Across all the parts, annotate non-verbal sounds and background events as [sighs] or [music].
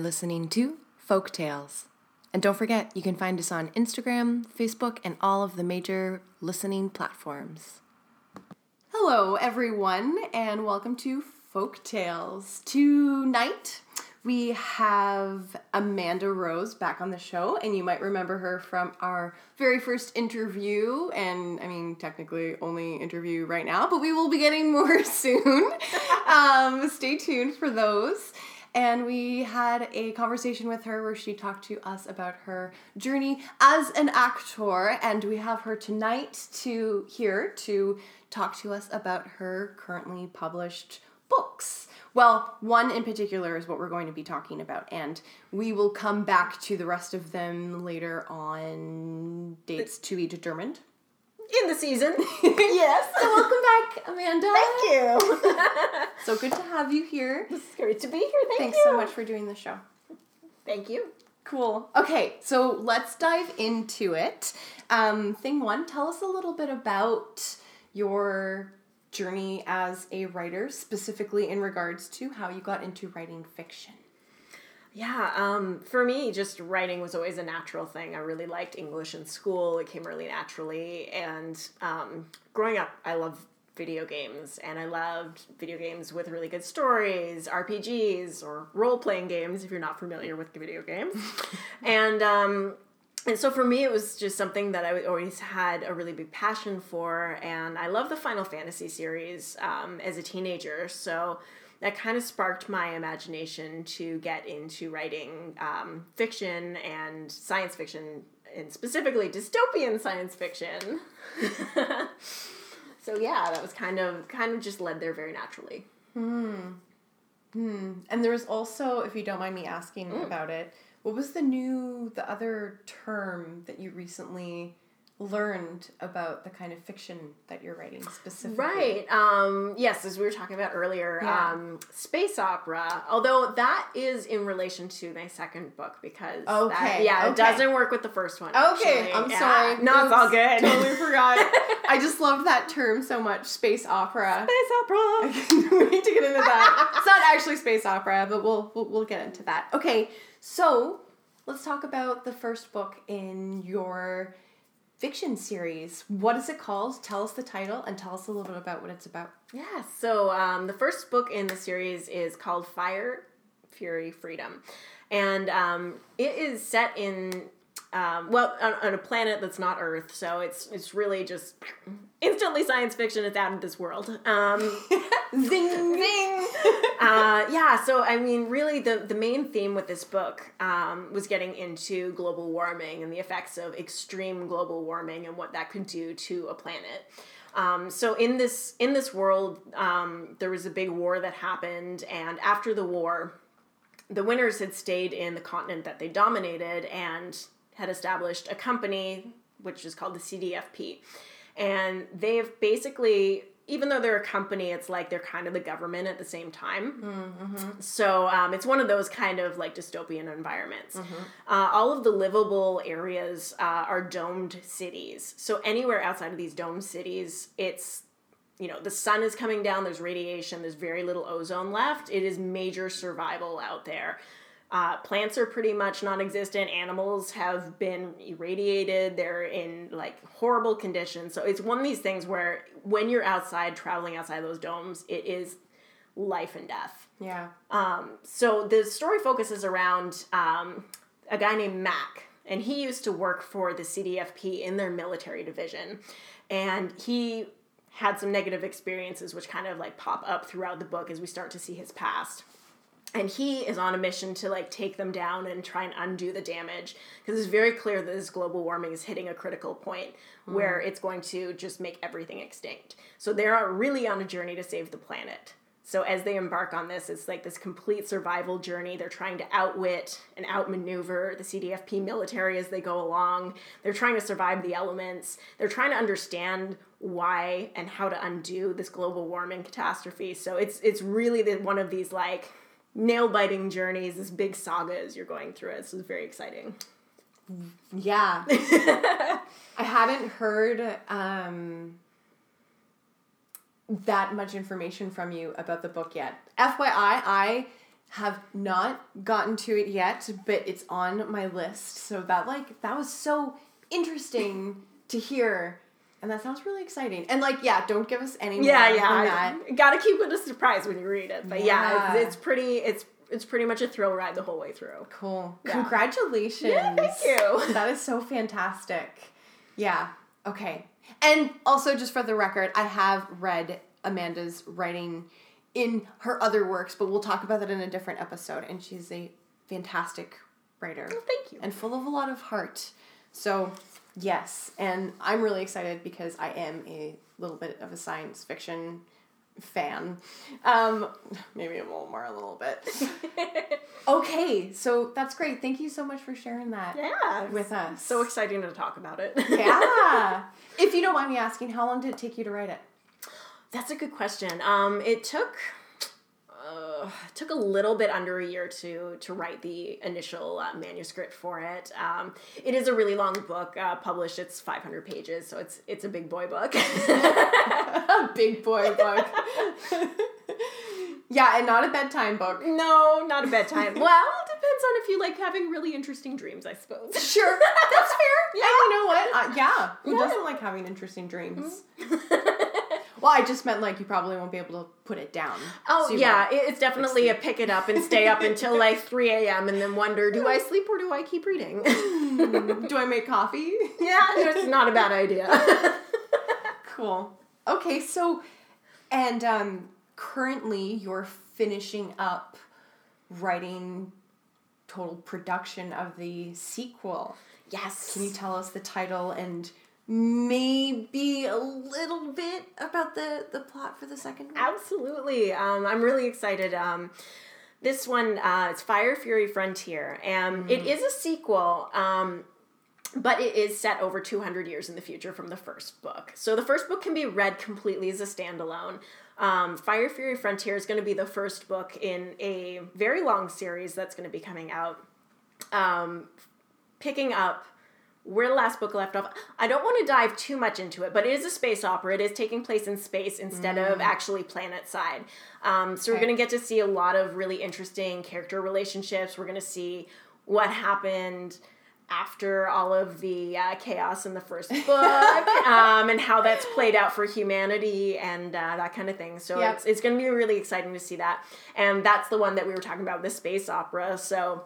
Listening to Folk Tales. And don't forget, you can find us on Instagram, Facebook, and all of the major listening platforms. Hello, everyone, and welcome to Folk Tales. Tonight, we have Amanda Rose back on the show, and you might remember her from our very first interview, and I mean, technically only interview right now, but we will be getting [laughs] more soon. [laughs] um, stay tuned for those. And we had a conversation with her where she talked to us about her journey as an actor, and we have her tonight to here to talk to us about her currently published books. Well, one in particular is what we're going to be talking about, and we will come back to the rest of them later on dates to be determined. In the season. [laughs] yes. So welcome back, Amanda. Thank you. [laughs] So good to have you here. it's great to be here. Thank Thanks you. so much for doing the show. Thank you. Cool. Okay, so let's dive into it. Um, thing one, tell us a little bit about your journey as a writer, specifically in regards to how you got into writing fiction. Yeah, um, for me, just writing was always a natural thing. I really liked English in school. It came really naturally. And um, growing up, I loved video games, and I loved video games with really good stories, RPGs, or role playing games if you're not familiar with video games. [laughs] and um, and so for me, it was just something that I always had a really big passion for, and I love the Final Fantasy series um, as a teenager. So that kind of sparked my imagination to get into writing um, fiction and science fiction, and specifically dystopian science fiction. [laughs] so yeah, that was kind of kind of just led there very naturally. Hmm. And there was also, if you don't mind me asking about it, what was the new, the other term that you recently learned about the kind of fiction that you're writing specifically? Right. Um, yes, as we were talking about earlier, Yeah. um, space opera. Although that is in relation to my second book because that- Okay, yeah, it doesn't work with the first one. Okay, actually. I'm Yeah. sorry. No, it's all good. [laughs] Totally forgot. [laughs] I just love that term so much, space opera. space opera. [laughs] we need to get into that. It's not actually space opera, but we'll, we'll we'll get into that. Okay, so let's talk about the first book in your fiction series. What is it called? Tell us the title and tell us a little bit about what it's about. Yeah, so um, the first book in the series is called Fire, Fury, Freedom. And um, it is set in, um, well, on, on a planet that's not Earth, so it's it's really just [clears throat] instantly science fiction. It's out of this world. Um, [laughs] Zing zing. [laughs] uh, yeah, so I mean, really, the, the main theme with this book um, was getting into global warming and the effects of extreme global warming and what that could do to a planet. Um, so in this in this world, um, there was a big war that happened, and after the war, the winners had stayed in the continent that they dominated and had established a company which is called the CDFP. And they've basically, even though they're a company, it's like they're kind of the government at the same time. So um, it's one of those kind of like dystopian environments. Uh, all of the livable areas uh, are domed cities. So anywhere outside of these domed cities, it's you know the sun is coming down there's radiation there's very little ozone left it is major survival out there uh, plants are pretty much non-existent. Animals have been irradiated. They're in like horrible conditions so it's one of these things where when you're outside traveling outside those domes it is life and death. Yeah. um, so the story focuses around um, a guy named Mac, and he used to work for the CDFP in their military division, and he had some negative experiences which kind of like pop up throughout the book as we start to see his past and he is on a mission to like take them down and try and undo the damage. Because it's very clear that this global warming is hitting a critical point mm. where it's going to just make everything extinct. So they're really on a journey to save the planet. So as they embark on this it's like this complete survival journey. They're trying to outwit and outmaneuver the cdfp military as they go along. They're trying to survive the elements. They're trying to understand why and how to undo this global warming catastrophe. So it's it's really the, one of these like nail biting journeys, this big saga as you're going through it. So it's very exciting. Yeah. [laughs] I hadn't heard um, that much information from you about the book yet. FYI, I have not gotten to it yet, but it's on my list. So that like that was so interesting to hear. And that sounds really exciting. And like, yeah, don't give us any Yeah, more yeah. than I- that. Gotta keep it a surprise when you read it. But yeah, Yeah. it's, it's pretty. It's it's pretty much a thrill ride the whole way through. Cool. Yeah. Congratulations. Yeah, thank you. [laughs] That is so fantastic. Yeah. Okay. And also, just for the record, I have read Amanda's writing in her other works, but we'll talk about that in a different episode. And she's a fantastic writer Thank you. and full of a lot of heart. So, yes. And I'm really excited because I am a little bit of a science fiction fan. Um, maybe a little more, a little bit. [laughs] Okay, so that's great. Thank you so much for sharing that yeah, with us. So exciting to talk about it. yeah. [laughs] if you don't mind me asking, how long did it take you to write it? That's a good question. Um, it took [sighs] took a little bit under a year to to write the initial uh, manuscript for it. Um, it is a really long book. Uh, published, it's five hundred pages, so it's it's a big boy book. A [laughs] [laughs] big boy book. [laughs] yeah, and not a bedtime book. no, not a bedtime. well, it depends on if you like having really interesting dreams, I suppose. Sure, that's fair. Yeah, you know what? Uh, yeah, who doesn't like having interesting dreams? Well, I just meant like you probably won't be able to put it down. Oh So yeah, it's definitely a pick it up and stay up until like [laughs] three a.m. and then wonder, do I sleep or do I keep reading? [laughs] Do I make coffee? [laughs] yeah, it's not a bad idea. Cool. Okay, so and um currently you're finishing up writing total production of the sequel. yes. Can you tell us the title and maybe a little bit about the the plot for the second one? Absolutely. Um, I'm really excited. Um, this one, uh, it's Fire Fury Frontier, and it is a sequel. Um, but it is set over 200 years in the future from the first book. So the first book can be read completely as a standalone. Um, Fire Fury Frontier is going to be the first book in a very long series that's going to be coming out. Um, picking up where the last book left off. I don't want to dive too much into it, but it is a space opera. It is taking place in space instead of actually planet side. Um, so we're going to get to see a lot of really interesting character relationships. We're going to see what happened after all of the uh, chaos in the first [laughs] book um, and how that's played out for humanity and uh, that kind of thing. So Yep. it's, it's going to be really exciting to see that. And that's the one that we were talking about, the space opera. So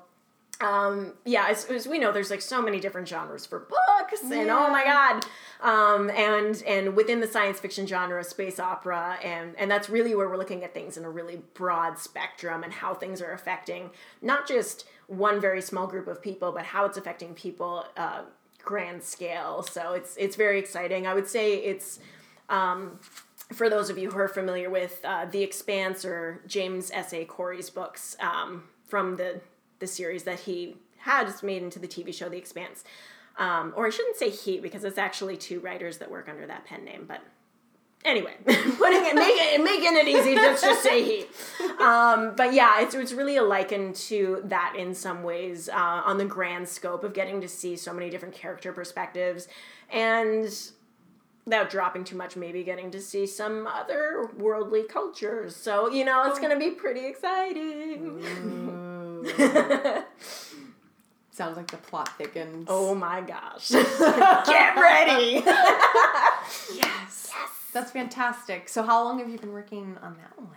um yeah as, as we know there's like so many different genres for books and oh my god. Um and and within the science fiction genre space opera and and that's really where we're looking at things in a really broad spectrum and how things are affecting not just one very small group of people but how it's affecting people uh grand scale. So it's it's very exciting. I would say it's um for those of you who are familiar with uh, The Expanse or James S.A. Corey's books um, from the, the series that he has made into the TV show The Expanse. Um, or I shouldn't say he because it's actually two writers that work under that pen name, but anyway, [laughs] putting it, making it, making it easy, let's just say he. Um, but yeah, it's, it's really a liken to that in some ways uh, on the grand scope of getting to see so many different character perspectives and without dropping too much, maybe getting to see some other worldly cultures. So, you know, it's going to be pretty exciting. [laughs] Sounds like the plot thickens. oh my gosh. [laughs] Get ready. [laughs] yes. Yes. That's fantastic. So how long have you been working on that one?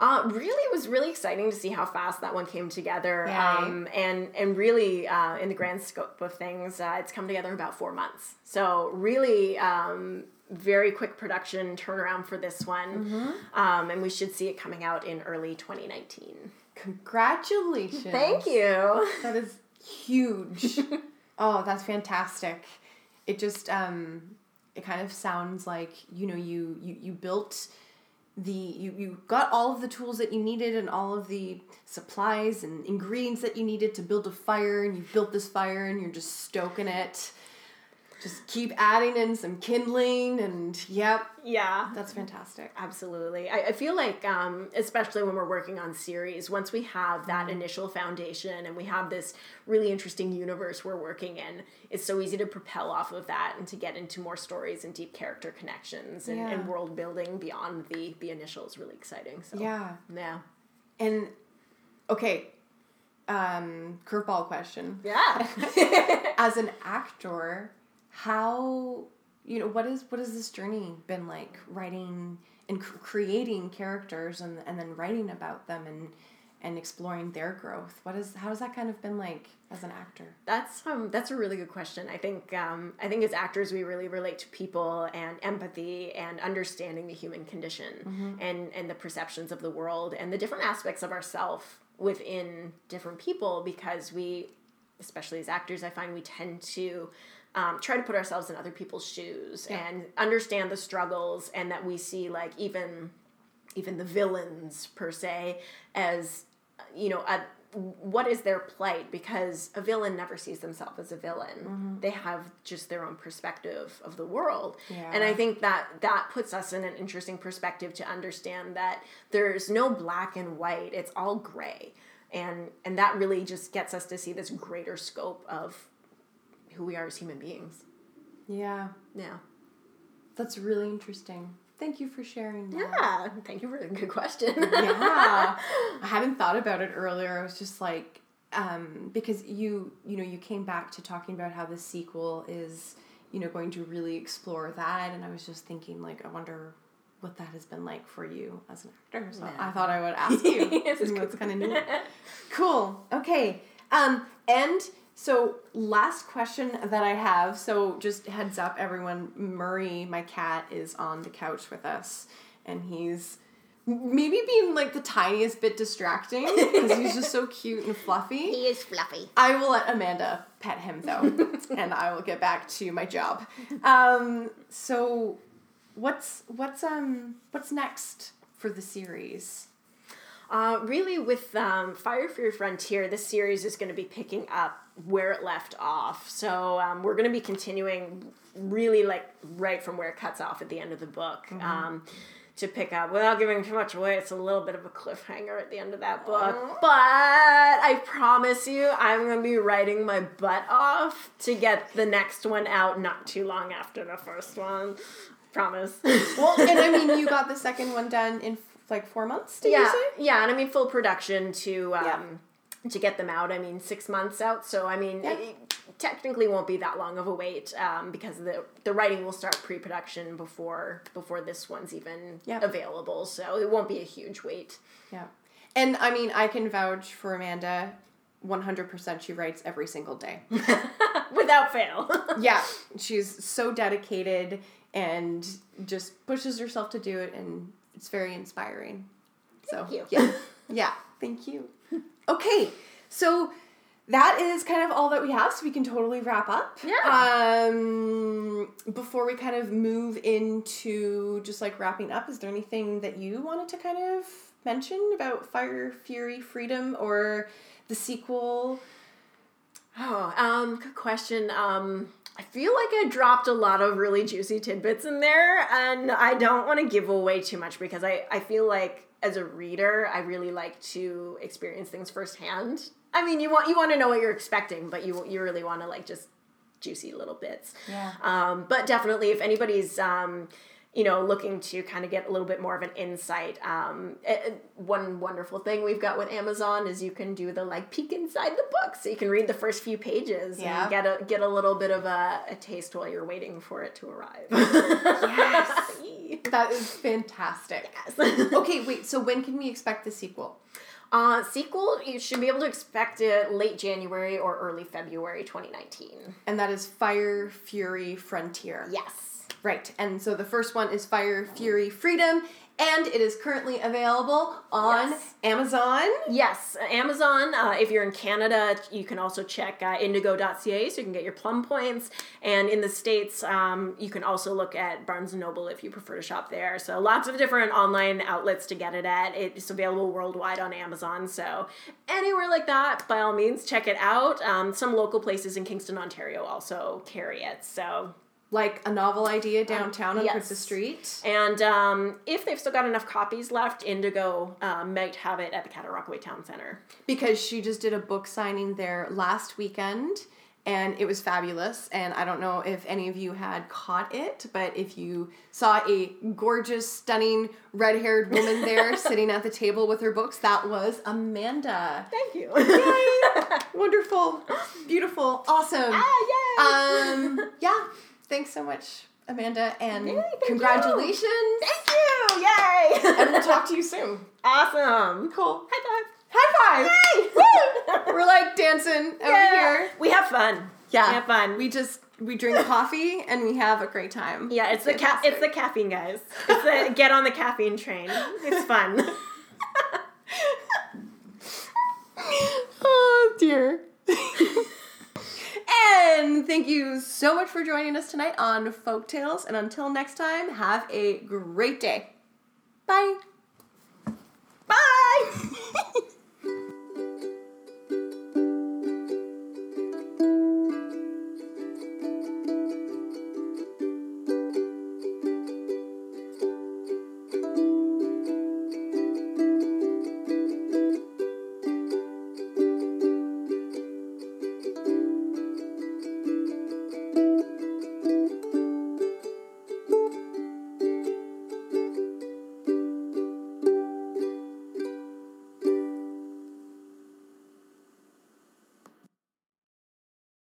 Uh, really, it was really exciting to see how fast that one came together. Um, and and really, uh, in the grand scope of things, uh, it's come together in about four months. So really, um, very quick production turnaround for this one. Mm-hmm. Um, and we should see it coming out in early 2019. Congratulations. Thank you. That is huge. [laughs] oh, that's fantastic. It just um it kind of sounds like, you know, you you you built the you you got all of the tools that you needed and all of the supplies and ingredients that you needed to build a fire and you built this fire and you're just stoking it. Just keep adding in some kindling and yep, Yeah. that's fantastic. Absolutely. I, I feel like, um, especially when we're working on series, once we have that Mm-hmm. initial foundation and we have this really interesting universe we're working in, it's so easy to propel off of that and to get into more stories and deep character connections and, and world building beyond the, the initial is really exciting. So, Yeah. Yeah. And Okay. Um, curveball question. Yeah. [laughs] As an actor, how you know what is what has this journey been like writing and cr- creating characters and and then writing about them and and exploring their growth? What is how has that kind of been like as an actor? That's um that's a really good question. I think um I think as actors we really relate to people and empathy and understanding the human condition and and the perceptions of the world and the different aspects of ourself within different people because we especially as actors I find we tend to um, try to put ourselves in other people's shoes Yeah. and understand the struggles and that we see like even even the villains per se as you know a, what is their plight? Because a villain never sees themselves as a villain. They have just their own perspective of the world. And i think that that puts us in an interesting perspective to understand that there's no black and white. It's all gray. And and that really just gets us to see this greater scope of who we are as human beings. Yeah, yeah. That's really interesting. Thank you for sharing that. yeah. Thank you for a good question. Yeah. [laughs] I hadn't thought about it earlier. I was just like um, because you you know you came back to talking about how the sequel is you know going to really explore that and i was just thinking like i wonder what that has been like for you as an actor. So i thought i would ask you. [laughs] Yes, it's and kind of neat. [laughs] Cool. Okay. Um and so last question that i have so just heads up everyone murray my cat is on the couch with us and he's maybe being like the tiniest bit distracting because he's just so [laughs] cute and fluffy he is fluffy I will let Amanda pet him though, [laughs] and I will get back to my job. Um, so, what's what's um what's next for the series? Uh, really, with um, Fire Fury Frontier, this series is going to be picking up where it left off. So um, we're going to be continuing really like right from where it cuts off at the end of the book. Um, to pick up without giving too much away, it's a little bit of a cliffhanger at the end of that book. But I promise you, I'm going to be writing my butt off to get the next one out not too long after the first one. Promise. [laughs] Well, and I mean, you got the second one done in like four months. Did you yeah, say? yeah, and I mean full production to um, Yeah. To get them out. I mean six months out, so I mean Yeah. it, technically won't be that long of a wait um, because the the writing will start pre production before before this one's even Yeah. available, so it won't be a huge wait. Yeah. And I mean, I can vouch for Amanda. One hundred percent, she writes every single day. [laughs] Without fail. [laughs] yeah, she's so dedicated and just pushes herself to do it, and it's very inspiring. So Thank you. yeah, [laughs] yeah, thank you. Okay, so that is kind of all that we have, so we can totally wrap up. Yeah. Um, before we kind of move into just like wrapping up, is there anything that you wanted to kind of mention about Fire, Fury, Freedom, or the sequel? Oh, um, good question. Um, I feel like I dropped a lot of really juicy tidbits in there, and I don't want to give away too much because I, I feel like as a reader, I really like to experience things firsthand. I mean, you want you want to know what you're expecting, but you you really want to like just juicy little bits. Yeah. Um, but definitely, if anybody's um, you know looking to kind of get a little bit more of an insight, um, eh, one wonderful thing we've got with Amazon is you can do the like peek inside the book, so you can read the first few pages Yeah. and get a get a little bit of a, a taste while you're waiting for it to arrive. Yes. [laughs] That is fantastic. Yes. [laughs] Okay, wait. So when can we expect the sequel? Uh, sequel, you should be able to expect it late January or early February 2019. And that is Fire, Fury, Frontier. Yes. Right. And so the first one is Fire, Fury, Freedom, and it is currently available on Yes. Amazon. Yes, Amazon. Uh, if you're in Canada, you can also check uh, indigo.ca so you can get your plum points. And in the States, um, you can also look at Barnes & Noble if you prefer to shop there. So lots of different online outlets to get it at. It's available worldwide on Amazon. So anywhere like that, by all means, check it out. Um, some local places in Kingston, Ontario also carry it. So Like a novel idea downtown on yes. Princess Street. and um, if they've still got enough copies left, Indigo uh, might have it at the Cataract Rockaway Town Center. Because she just did a book signing there last weekend. and it was fabulous. And I don't know if any of you had caught it, but if you saw a gorgeous, stunning, red haired woman there [laughs] sitting at the table with her books, that was Amanda. Thank you. Yay! [laughs] Wonderful, beautiful, awesome. Ah, yay! Um, yeah, thanks so much, Amanda, and thank you. congratulations. Thank you! Yay! And we'll talk to you [laughs] soon. awesome. Cool. High five. High five! Yay! [laughs] We're like dancing over here. We have fun. Yeah, We have fun. We just we drink [laughs] coffee and we have a great time. yeah, it's the ca- it's the caffeine, guys. It's the get on the caffeine train. It's fun. oh dear again. Thank you so much for joining us tonight on Folktales. And until next time, have a great day. Bye. Bye. [laughs]